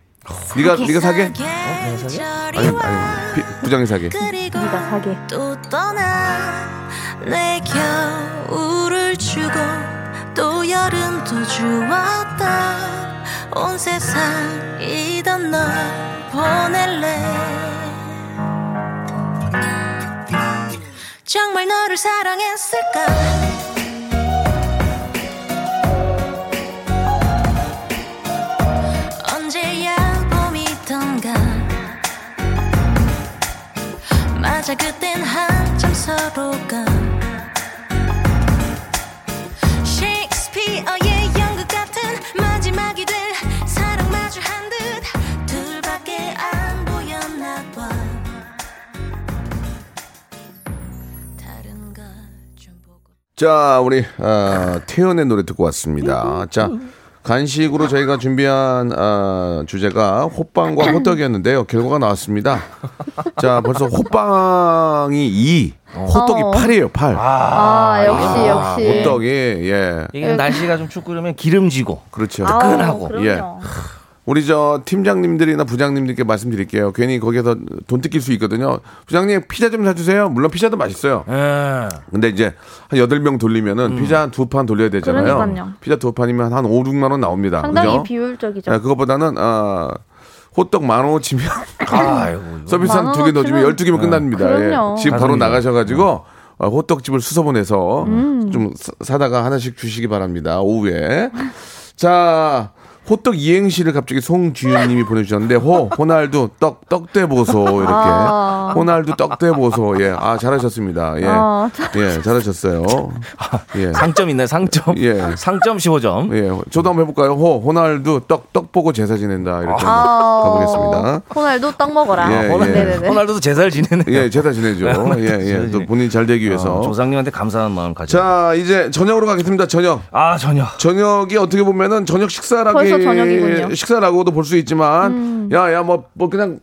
네가 네가 사계? 아니 아니 비- 부장이 사계. 네가 사게 또 떠나 내 겨울을 주고 또 여름도 주었다 온 세상이던 널 보낼래 정말 너를 사랑했을까? 언제야 봄이던가? 맞아 그땐 한참 서로가 자, 우리 아, 태연의 노래 듣고 왔습니다. 자, 간식으로 저희가 준비한 아, 주제가 호빵과 (clears throat) 호떡이었는데요. 결과가 나왔습니다. 자, 벌써 호빵이 2, 호떡이 어. 8이에요. 8. 아, 역시 역시 호떡이 예, 이게 날씨가 좀 춥고 그러면 기름지고 그렇죠. 아우, 뜨끈하고. 예. 우리 저 팀장님들이나 부장님들께 말씀드릴게요. 괜히 거기서 돈 뜯길 수 있거든요. 부장님 피자 좀 사주세요. 물론 피자도 맛있어요. 예. 근데 이제 한 여덟 명 돌리면은 피자 한 두 판 돌려야 되잖아요. 그러니까요. 피자 두 판이면 한 5, 6만 원 나옵니다. 상당히 그죠? 비효율적이죠 예, 그것보다는 아 호떡 만 원어치면 (laughs) 아이고. 이거. 서비스 한 두 개 넣어주면 원 12개면 끝납니다. 그럼요. 예. 지금 바로. 나가셔가지고 어, 호떡집을 수소문해서 음. 좀 사- 사다가 하나씩 주시기 바랍니다. 오후에. 자, 호떡 이행시를 갑자기 송주윤님이 보내주셨는데 호 호날두 떡 떡대 보소 이렇게 아. 호날두 떡대 보소 예아 잘하셨습니다 예 아, 예, 잘하셨어요 예. (laughs) 상점 있나요? 상점. 예. 상점 15점. 예, 저도 한번 해볼까요? 호, 호날두 떡, 떡 보고 제사 지낸다. 이렇게 한번 아, 가보겠습니다. 호날두 떡 먹어라 예, 호날, 예. 호날두도 제사를 지내네요. 예, 제사 지내죠. 예, 예. 또 본인 잘 되기 위해서. 어, 조상님한테 감사한 마음 가져. 자, 이제 저녁으로 가겠습니다. 저녁. 아 전혀. 저녁이 어떻게 보면은 저녁 식사라기 벌써 저녁이군요. 식사라고도 볼 수 있지만 야, 야, 뭐, 뭐 그냥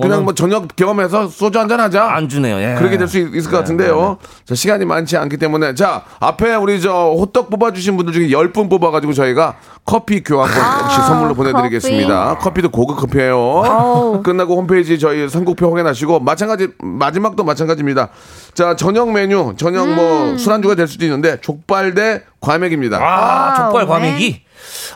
그냥 뭐 저녁 경험해서 소주 한 잔 하자. 안 주네요. 예. 그렇게 될 수 있을 것 같은데요. 자, 시간이 많지 않기 때문에 자, 앞에 우리 저 호떡 뽑아 주신 분들 중에 10분 뽑아 가지고 저희가 커피 교환권 아, 역시 선물로 보내 드리겠습니다. 커피. 도 고급 커피예요. 아우. (laughs) 끝나고 홈페이지 저희 선곡표 확인하시고 마찬가지 마지막도 마찬가지입니다. 자, 저녁 메뉴, 저녁 뭐 술안주가 될 수도 있는데 족발 대 과메기입니다. 아, 족발 네. 과메기.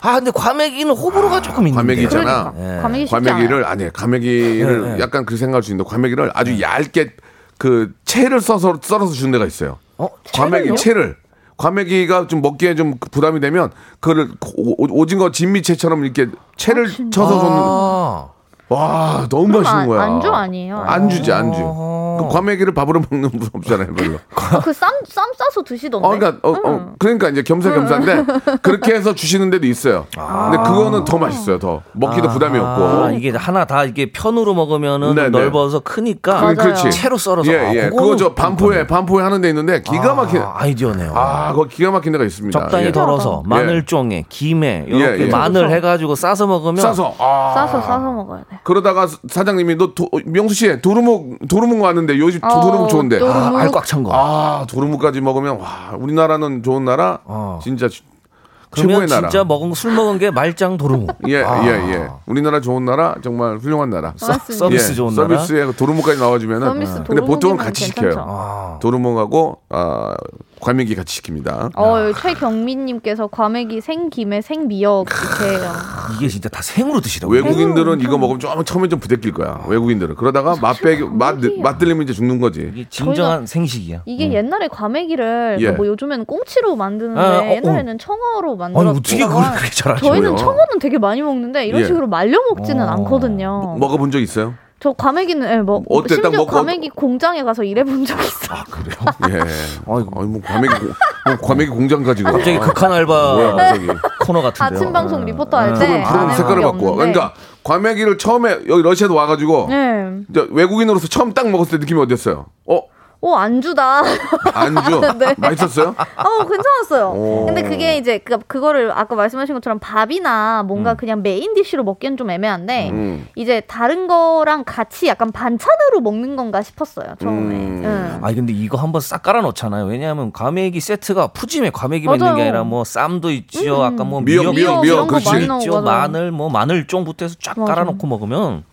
아 근데 과메기는 호불호가 조금 있는데. 과메기 있잖아. 그러니까 과메기 쉽지 과메기를. 아니 과메기를 네, 네. 약간 그렇게 생각할 수 있는데 과메기를 아주 얇게 그 채를 써서 썰어서 주는 데가 있어요. 어? 과메기 채를 과메기가 좀 먹기에 좀 부담이 되면 그거를 오- 오- 오징어 진미채처럼 이렇게 채를 쳐서 줬는 아. 와 너무 맛있는 안- 거야. 안주 아니에요? 안주지 안주. 그 과메기를 밥으로 먹는 분 없잖아요, 별로. 그쌈 쌈 싸서 드시던데. 어, 그러니까, 어, 어, 그러니까 이제 겸사겸사인데 그렇게 해서 주시는 데도 있어요. 근데 그거는 더 맛있어요, 더 먹기도 부담이 없고. 아, 이게 하나 다 이게 편으로 먹으면은 네, 네. 넓어서 크니까 맞아요. 그렇지. 채로 썰어서 예, 아, 예. 그거 저좀 반포에 반포에 하는 데 있는데 기가 막힌 아, 아이디어네요. 아, 그거 기가 막힌 데가 있습니다. 적당히 예. 덜어서 마늘쫑에 김에 이렇게 예, 예. 마늘 해가지고 싸서 먹으면 싸서 아. 싸서 싸서 먹어야 돼. 그러다가 사장님이 너 도, 명수 씨 도루묵 도루묵 왔는 데 요즘 어, 도루묵 좋은데 도루묵. 아, 알꽉 찬 거. 아 도루묵까지 먹으면 와 우리나라는 좋은 나라 어. 진짜 최고의 나라. 진짜 먹은 술 먹은 게 말짱 도루묵. (laughs) 예, 아. 예, 예. 우리나라 좋은 나라, 정말 훌륭한 나라. 맞습니다. 서비스 예, 좋은 나라. 서비스에 도루묵까지 나와주면은. 서비스 근데 보통은 같이 괜찮죠. 시켜요. 아. 도루묵하고 아, 과메기 같이 시킵니다. 어, 최경민님께서 과메기 생김에 생미역 이렇게 해요. 이게 진짜 다 생으로 드시라고. 외국인들은 이거 먹으면 좀 처음에 좀 부대낄 거야. 외국인들은 그러다가 맛배 맛 과메기- 맛 들리면 이제 죽는 거지. 이게 진정한 생식이야. 이게 옛날에 과메기를 예. 뭐 요즘에는 꽁치로 만드는데 아, 어, 어. 옛날에는 청어로 만들었다가 어떻게 그걸 그렇게 잘 아죠? 저희는? 청어는 되게 많이 먹는데 이런 예. 식으로 말려 먹지는 어. 않거든요. 먹어본 적 있어요? 저 과메기는 예, 뭐 어때? 딱 심지어 먹고- 과메기 공장에 가서 일해본 적 있어. 요 예. 아이고, 뭐 과메기 공- 뭐 과메기 공장 가지고. 갑자기 극한 뭐야, 알바 갑자기. 코너 같은데요. 아침 방송 리포터 할 네. 때 해본 색깔을 바꿔. 없는데. 그러니까 과메기를 처음에 여기 러시아도 와가지고 네. 이제 외국인으로서 처음 딱 먹었을 때 느낌이 어땠어요? 어 오 안주다. (laughs) 안주 (laughs) 네. 맛있었어요? 어 괜찮았어요. 오. 근데 그게 이제 그 그거를 아까 말씀하신 것처럼 밥이나 뭔가 그냥 main dish로 먹기엔 좀 애매한데 음. 이제 다른 거랑 같이 약간 반찬으로 먹는 건가 싶었어요 처음에. 음. 응. 아니 근데 이거 한번 싹 깔아 놓잖아요. 왜냐하면 과메기 세트가 푸짐해. 과메기만 있는 게 맞아요. 아니라 뭐 쌈도 있지요. 음. 아까 뭐 미역, 미역, 미역, 미역, 이런 거 그렇지. 많이 나오고 있죠. 맞아요. 마늘 뭐 마늘쫑부터 해서 쫙 맞아. 깔아 놓고 먹으면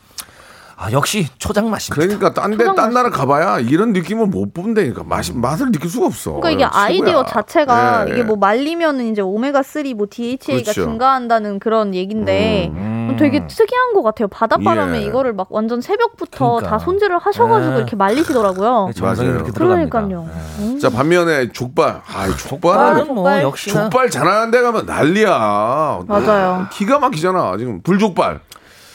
아 역시 초장 맛입니다. 그러니까 딴 데 딴 나라 가봐야 이런 느낌을 못 본다니까 맛 맛을 느낄 수가 없어. 그러니까 이게 어, 최고야. 아이디어 자체가 예, 이게 예. 뭐 말리면은 이제 오메가 3뭐 DHA가 그렇죠. 증가한다는 그런 얘긴데 음. 되게 특이한 것 같아요. 바닷바람에 예. 이거를 막 완전 새벽부터 그러니까. 다 손질을 하셔가지고 예. 이렇게 말리시더라고요. 정성이 맞아요. 그러니까요. 예. 음. 자 반면에 족발, 아 족발은 뭐 족발. 역시나 족발 잘하는 데 가면 난리야. 맞아요. 기가 막히잖아. 지금 불족발.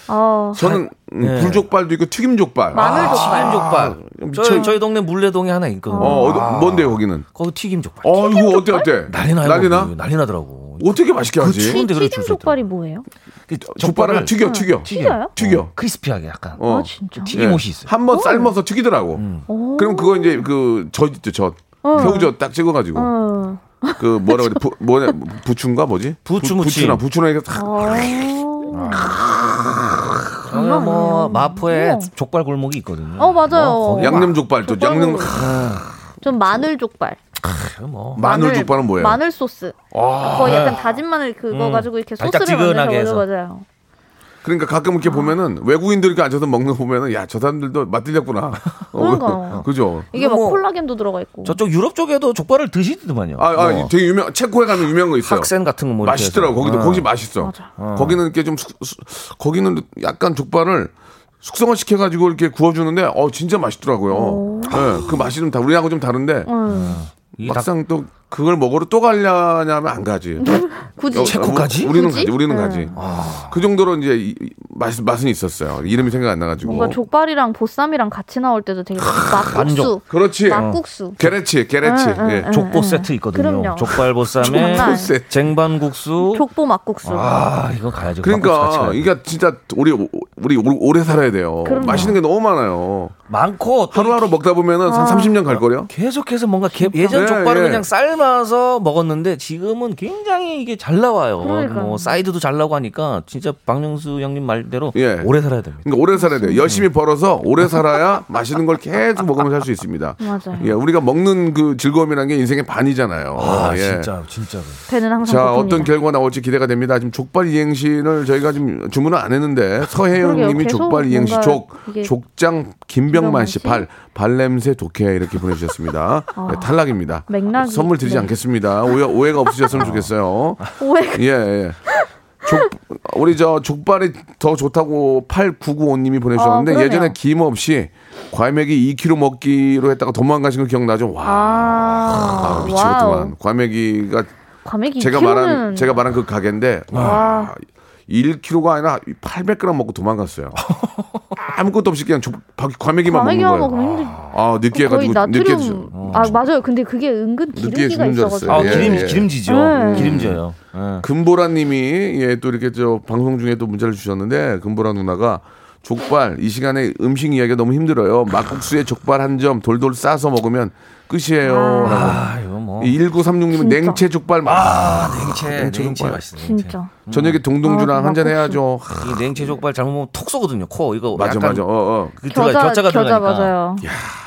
아, 저는 음, 예. 불족발도 있고 튀김족발. 마늘 아, 족발. 튀김족발. 미쳐. 저희 저희 동네 물레동에 하나 있거든요. 어, 어디, 뭔데요 거기는? 거기 튀김족발. 어 이거 어때 어때? 난리 나요. 난리 나? 난리 나더라고. 어떻게 맛있게 하지? 추운데 그래 튀김 줄 족발이 뭐예요? 그 족발을 튀겨 튀겨 튀겨요? 튀겨. 어, 크리스피하게 약간. 어. 아 진짜. 튀김옷이 있어요. 한 번 삶아서 튀기더라고. 오. 그럼 그거 이제 그젓 있죠 젓. 어. 새우젓 딱 찍어가지고 어. 그 뭐라 그래 부, 뭐냐 부추인가 뭐지? 부추 무침. 부추나 부추나 이게 딱 저는 뭐 마포에 우와. 족발 골목이 있거든요. 어, 맞아요. 거기 양념 족발 또 족발 양념 먹- 좀 마늘 족발. 뭐 마늘 족발은 뭐예요? 마늘 소스. 거의 약간 다진 마늘 그거 음. 가지고 이렇게 소스를 만들어서 해서. 맞아요. 그러니까 가끔 이렇게 보면은 외국인들 이렇게 앉아서 먹는 거 보면은 야 저 사람들도 맛들렸구나. 어, 그러니까요. (laughs) 그죠? 이게 막 뭐- 콜라겐도 들어가 있고. 저쪽 유럽 쪽에도 족발을 드시더만요. 아, 아뭐 되게 유명 체코에 가면 유명한 거 있어요. 학생 같은 거뭐 맛있더라고. 거기도 거기 맛있어. 맞아. 거기는 이렇게 좀 숙- 수- 거기는 약간 족발을 숙성을 시켜가지고 이렇게 구워주는데 어 진짜 맛있더라고요. 예, 그 맛이 좀 다 우리하고 좀 다른데 음. 막상 또 그걸 먹으러 또 가려냐면 안 가지. (laughs) 굳이 어, 체코까지? 우리는 굳이? 가지. 우리는 네. 가지. 그 정도로 이제 이- 맛, 맛은 있었어요. 이름이 생각 안 나가지고. 뭔가 족발이랑 보쌈이랑 같이 나올 때도 되게 막국수. 그렇지. 막국수. 게레치, 게레치. 응, 응, 예. 응. 족보 응. 세트 있거든요. 그럼요. 족발 보쌈에 족보 세트. 쟁반국수. 족보 막국수. 아 이거 가야죠. 같이 그러니까. 이게 진짜 우리 우리 오- 오래 살아야 돼요. 그럼요. 맛있는 게 너무 많아요. 많고 또 하루하루 먹다 보면은 한 30년 갈 거요. 계속해서 뭔가 개- 예전 예, 족발은 예. 그냥 삶아서 먹었는데 지금은 굉장히 이게 잘 나와요. 그러니까요. 뭐 사이드도 잘 나고 하니까 진짜 박명수 형님 말대로 예. 오래 살아야 됩니다. 그러니까 오래 살아야 돼요. 열심히 벌어서 오래 살아야 (laughs) 맛있는 걸 계속 먹으면서 살 수 있습니다. 맞아요. 예, 우리가 먹는 그 즐거움이라는 게 인생의 반이잖아요. 아 예. 진짜 진짜로. 배는 항상 자, 고픕니다. 어떤 결과 나올지 기대가 됩니다. 지금 족발 이행시를 저희가 지금 주문을 안 했는데 서혜영. 님이 족발 이행시 족, 족장 김병만 씨 발, 발냄새 독해 이렇게 보내주셨습니다. (laughs) 네, 탈락입니다. 아. 맥락이- 선물 드리지 네. 않겠습니다. 오해, 오해가 없으셨으면 좋겠어요. 오해. 예, 예. 족, 우리 저 족발이 더 좋다고 8995님이 보내주셨는데 아, 그러네요. 예전에 김 없이 과메기 2kg 먹기로 했다가 도망가신 거 기억나죠? 와, 아, 아, 미치겠구만. 과메기가 과메기 제가 2kg 는 말한 제가 말한 그 가게인데 와, 1kg가 아니라 800g 먹고 도망갔어요. (laughs) 아무것도 없이 그냥 족, 과메기만 먹는 과메기만 거예요. 먹으면 힘들. 아 거의 느끼해 가지고 나트륨. 느끼해. 아 맞아요. 근데 그게 은근 느끼해 기름기가 죽는 줄 있어가지고. 아 알았어요. 예, 기름 예. 기름지죠. 네. 기름져요. 예. 금보라님이 예, 또 이렇게 저 방송 중에 또 문자를 주셨는데 금보라 누나가 족발 이 시간에 음식 이야기가 너무 힘들어요. 막국수에 족발 한 점 돌돌 싸서 먹으면 끝이에요. 라고. 아 이거 뭐. 1936님은 진짜. 냉채 족발 맛. 아 냉채 냉채 냉채 족발. 맛있어. 냉채. 진짜. 저녁에 동동주랑 아, 한잔 막국수. 해야죠. 이 냉채 족발 잘못 먹으면 톡 쏘거든요. 코 이거 맞아 맞아. 어, 어. 그 들어가 겨자 겨자가 겨자 들어가니까. 맞아요.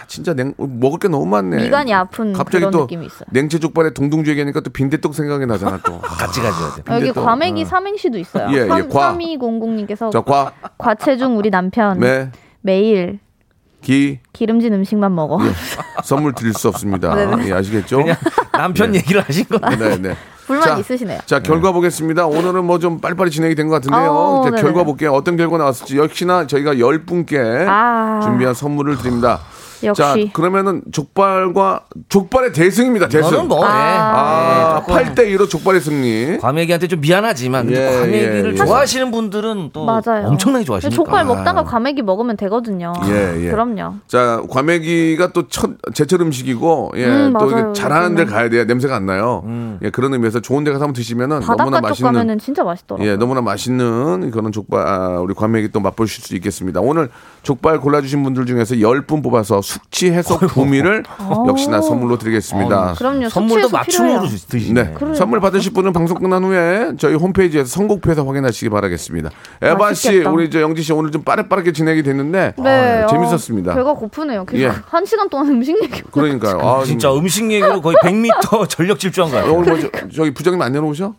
진짜 냉 먹을 게 너무 많네. 미간이 아픈 갑자기 그런 또 느낌이 있어요. 냉채 족발에 동동주 얘기하니까 또 빈대떡 생각이 나잖아 또. (laughs) 같이 가져야 돼. 여기 또, 과메기 어. 삼행시도 있어요. 예, 예, 과. 3200님께서 자, 과, 과체중 우리 남편 매, 매일 기, 기름진 음식만 먹어. 예. 선물 드릴 수 없습니다. 네네. (laughs) 예, 아시겠죠? 그냥 남편 얘기를 하신 거. 네, 네. 불만 자, 있으시네요. 자, 결과 보겠습니다. 오늘은 뭐 좀 빨리빨리 진행이 된 것 같은데요. 어, 자, 네네. 결과 볼게요. 어떤 결과 나왔을지 역시나 저희가 열 분께 아. 준비한 선물을 드립니다. 역시. 자, 그러면은 족발과 족발의 대승입니다. 대승. 저는 뭐, 예. 아, 예, 조금 8대 2로 족발의 승리. 과메기한테 좀 미안하지만 예, 과메기를 예, 예. 좋아하시는 분들은 또 맞아요. 엄청나게 좋아하시니까. 족발 먹다가 과메기 먹으면 되거든요. 예, 예. (laughs) 그럼요. 자, 과메기가 또 첫 제철 음식이고, 예, 음, 또 맞아요, 잘하는 데. 가야 돼요. 냄새가 안 나요. 음. 예, 그런 의미에서 좋은 데 가서 한번 드시면은 너무나 맛있는 가면은 진짜 맛있더라고요. 예, 너무나 맛있는 그런 족발, 아, 우리 과메기 또 맛보실 수 있겠습니다. 오늘 족발 골라주신 분들 중에서 10분 뽑아서 숙취 해소 구미를 역시나 선물로 드리겠습니다. 어. 그럼요. 선물도 맞춤으로 드시네. 네. 선물 받으실 분은 방송 끝난 후에 저희 홈페이지에서 선곡표에서 확인하시기 바라겠습니다. 에바 씨, 맛있겠다. 우리 저 영지 씨 오늘 좀 빠르빠르게 진행이 됐는데 네, 아, 어, 재밌었습니다. 배가 고프네요. 계속 예. 한 시간 동안 음식 얘기. 그러니까요. 아, 진짜 음식 얘기로 거의 100m (laughs) 전력 질주한 거 어, 같아요. 오늘 뭐 저, 저기 부장님 안 내려오셔?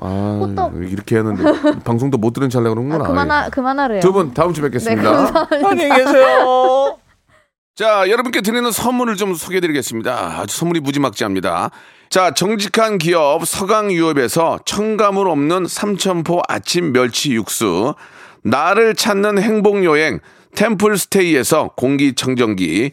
아, 호떡. 이렇게 했는데 방송도 못 들은 찰나 그런구나. 그만하 그만하래요. 두 분 다음 주에 네, 뵙겠습니다. 감사합니다. 안녕히 계세요. (laughs) 자, 여러분께 드리는 선물을 좀 소개해 드리겠습니다. 아주 선물이 무지막지합니다. 자, 정직한 기업 서강유업에서 첨가물 없는 삼천포 아침 멸치 육수, 나를 찾는 행복여행 템플스테이에서 공기청정기,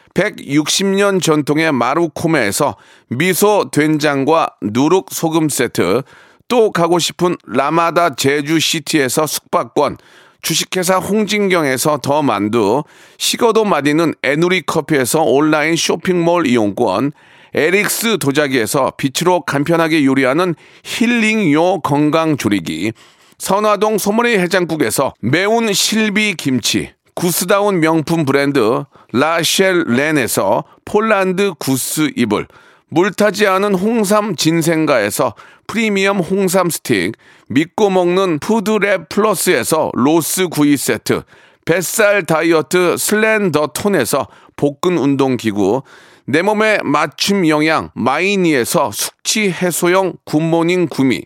160년 전통의 마루코메에서 미소 된장과 누룩 소금 세트, 또 가고 싶은 라마다 제주시티에서 숙박권, 주식회사 홍진경에서 더 만두, 식어도 맛있는 에누리 커피에서 온라인 쇼핑몰 이용권, 에릭스 도자기에서 빛으로 간편하게 요리하는 힐링요 건강 조리기, 선화동 소머리 해장국에서 매운 실비 김치, 구스다운 명품 브랜드 라셸 렌에서 폴란드 구스 이불, 물타지 않은 홍삼 진생가에서 프리미엄 홍삼 스틱, 믿고 먹는 푸드랩 플러스에서 로스 구이 세트, 뱃살 다이어트 슬렌더 톤에서 복근 운동 기구, 내 몸에 맞춤 영양 마이니에서 숙취 해소용 굿모닝 구미,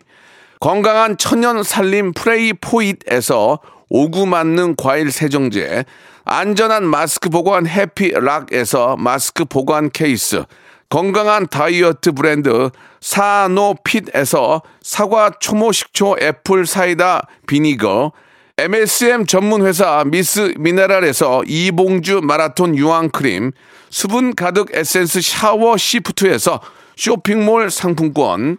건강한 천연 살림 프레이 포잇에서 오구 맞는 과일 세정제, 안전한 마스크 보관 해피락에서 마스크 보관 케이스, 건강한 다이어트 브랜드 사노핏에서 사과 초모 식초 apple cider vinegar, MSM 전문 회사 미스 미네랄에서 이봉주 마라톤 유황 크림, 수분 가득 에센스 샤워 시프트에서 쇼핑몰 상품권,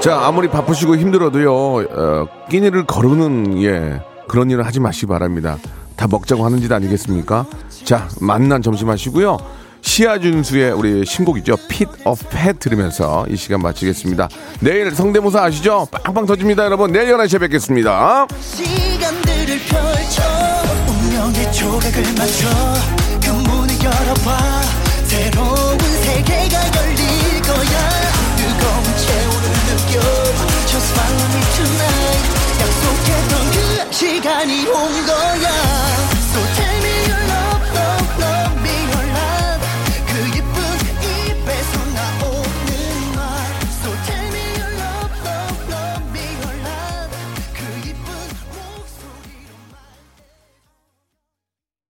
자, 아무리 바쁘시고 힘들어도요, 어, 끼니를 거르는, 예, 그런 일을 하지 마시기 바랍니다. 다 먹자고 하는 짓 아니겠습니까? 자, 맛난 점심 하시고요. 시아준수의 우리 신곡이죠. Pit A Pat 들으면서 이 시간 마치겠습니다. 내일 성대모사 아시죠? 빵빵 터집니다, 여러분. 내일 11시에 뵙겠습니다. 시간들을 펼쳐 운명의 조각을 맞춰 그 문을 열어봐 새로운 시간이 온 거야